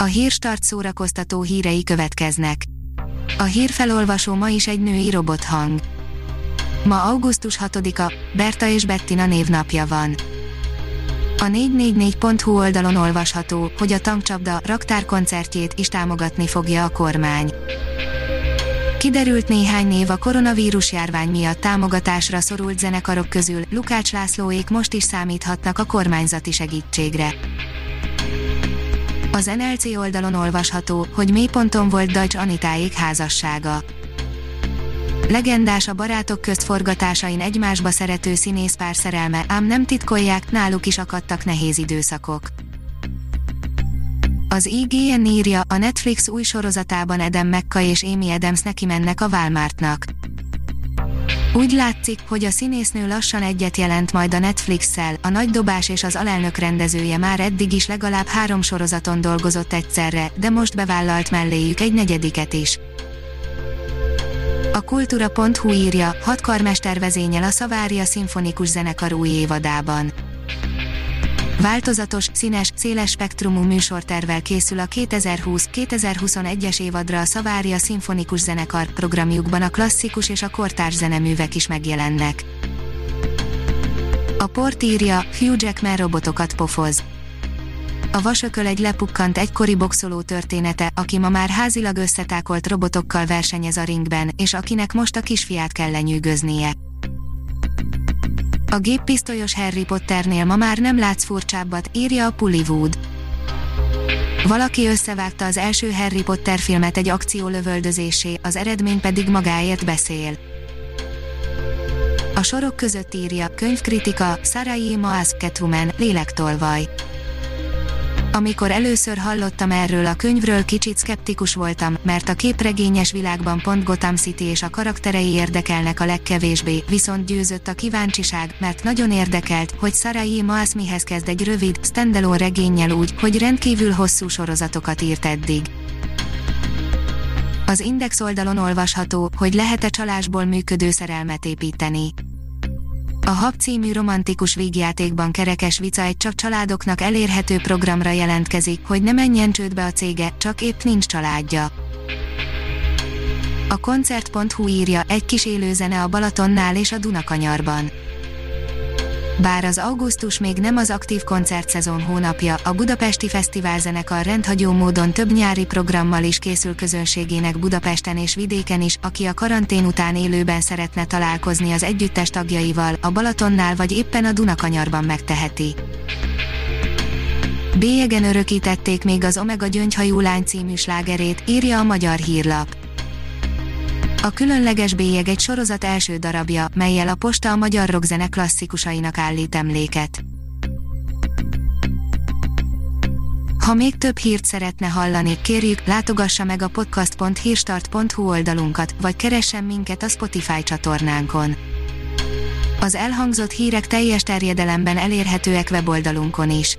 A hírstart szórakoztató hírei következnek. A hírfelolvasó ma is egy női robothang. Ma augusztus 6-a, Berta és Bettina névnapja van. A 444.hu oldalon olvasható, hogy a tankcsapda raktárkoncertjét is támogatni fogja a kormány. Kiderült néhány név a koronavírus járvány miatt támogatásra szorult zenekarok közül, Lukács Lászlóék most is számíthatnak a kormányzati segítségre. Az NLC oldalon olvasható, hogy mélyponton volt Dajcs Anitáék házassága. Legendás a barátok közt forgatásain egymásba szerető színészpár szerelme, ám nem titkolják, náluk is akadtak nehéz időszakok. Az IGN írja, a Netflix új sorozatában Adam Mekka és Amy Adams neki mennek a Walmartnak. Úgy látszik, hogy a színésznő lassan egyet jelent majd a Netflix-szel, a Nagy Dobás és az alelnök rendezője már eddig is legalább három sorozaton dolgozott egyszerre, de most bevállalt melléjük egy negyediket is. A kultúra.hu írja, hat karmester vezényel a Szavária Szimfonikus Zenekar új évadában. Változatos, színes, széles spektrumú műsortervel készül a 2020-2021-es évadra a Szavária Szimfonikus Zenekar programjukban a klasszikus és a kortárs zeneművek is megjelennek. A port írja, Hugh Jackman robotokat pofoz. A vasököl egy lepukkant egykori boxoló története, aki ma már házilag összetákolt robotokkal versenyez a ringben, és akinek most a kisfiát kell lenyűgöznie. A géppisztolyos Harry Potternél ma már nem látsz furcsábbat, írja a Pullywood. Valaki összevágta az első Harry Potter filmet egy akció lövöldözésé, az eredmény pedig magáért beszél. A sorok között írja, könyvkritika, Sarai Maas Catwoman, lélektolvaj. Amikor először hallottam erről a könyvről kicsit szkeptikus voltam, mert a képregényes világban pont Gotham City és a karakterei érdekelnek a legkevésbé, viszont győzött a kíváncsiság, mert nagyon érdekelt, hogy Sarai Maas mihez kezd egy rövid, standalone regénnyel úgy, hogy rendkívül hosszú sorozatokat írt eddig. Az Index oldalon olvasható, hogy lehet-e csalásból működő szerelmet építeni. A Hab című romantikus vígjátékban kerekes vica egy csak családoknak elérhető programra jelentkezik, hogy ne menjen csődbe a cége, csak épp nincs családja. A koncert.hu írja, egy kis élőzene a Balatonnál és a Dunakanyarban. Bár az augusztus még nem az aktív koncertszezon hónapja, a Budapesti Fesztiválzenekar rendhagyó módon több nyári programmal is készül közönségének Budapesten és vidéken is, aki a karantén után élőben szeretne találkozni az együttes tagjaival, a Balatonnál vagy éppen a Dunakanyarban megteheti. Bélyegen örökítették még az Omega Gyöngyhajú lány című slágerét, írja a magyar hírlap. A különleges bélyeg egy sorozat első darabja, melyel a posta a magyar rockzene klasszikusainak állít emléket. Ha még több hírt szeretne hallani, kérjük, látogassa meg a podcast.hírstart.hu oldalunkat, vagy keressen minket a Spotify csatornánkon. Az elhangzott hírek teljes terjedelemben elérhetőek weboldalunkon is.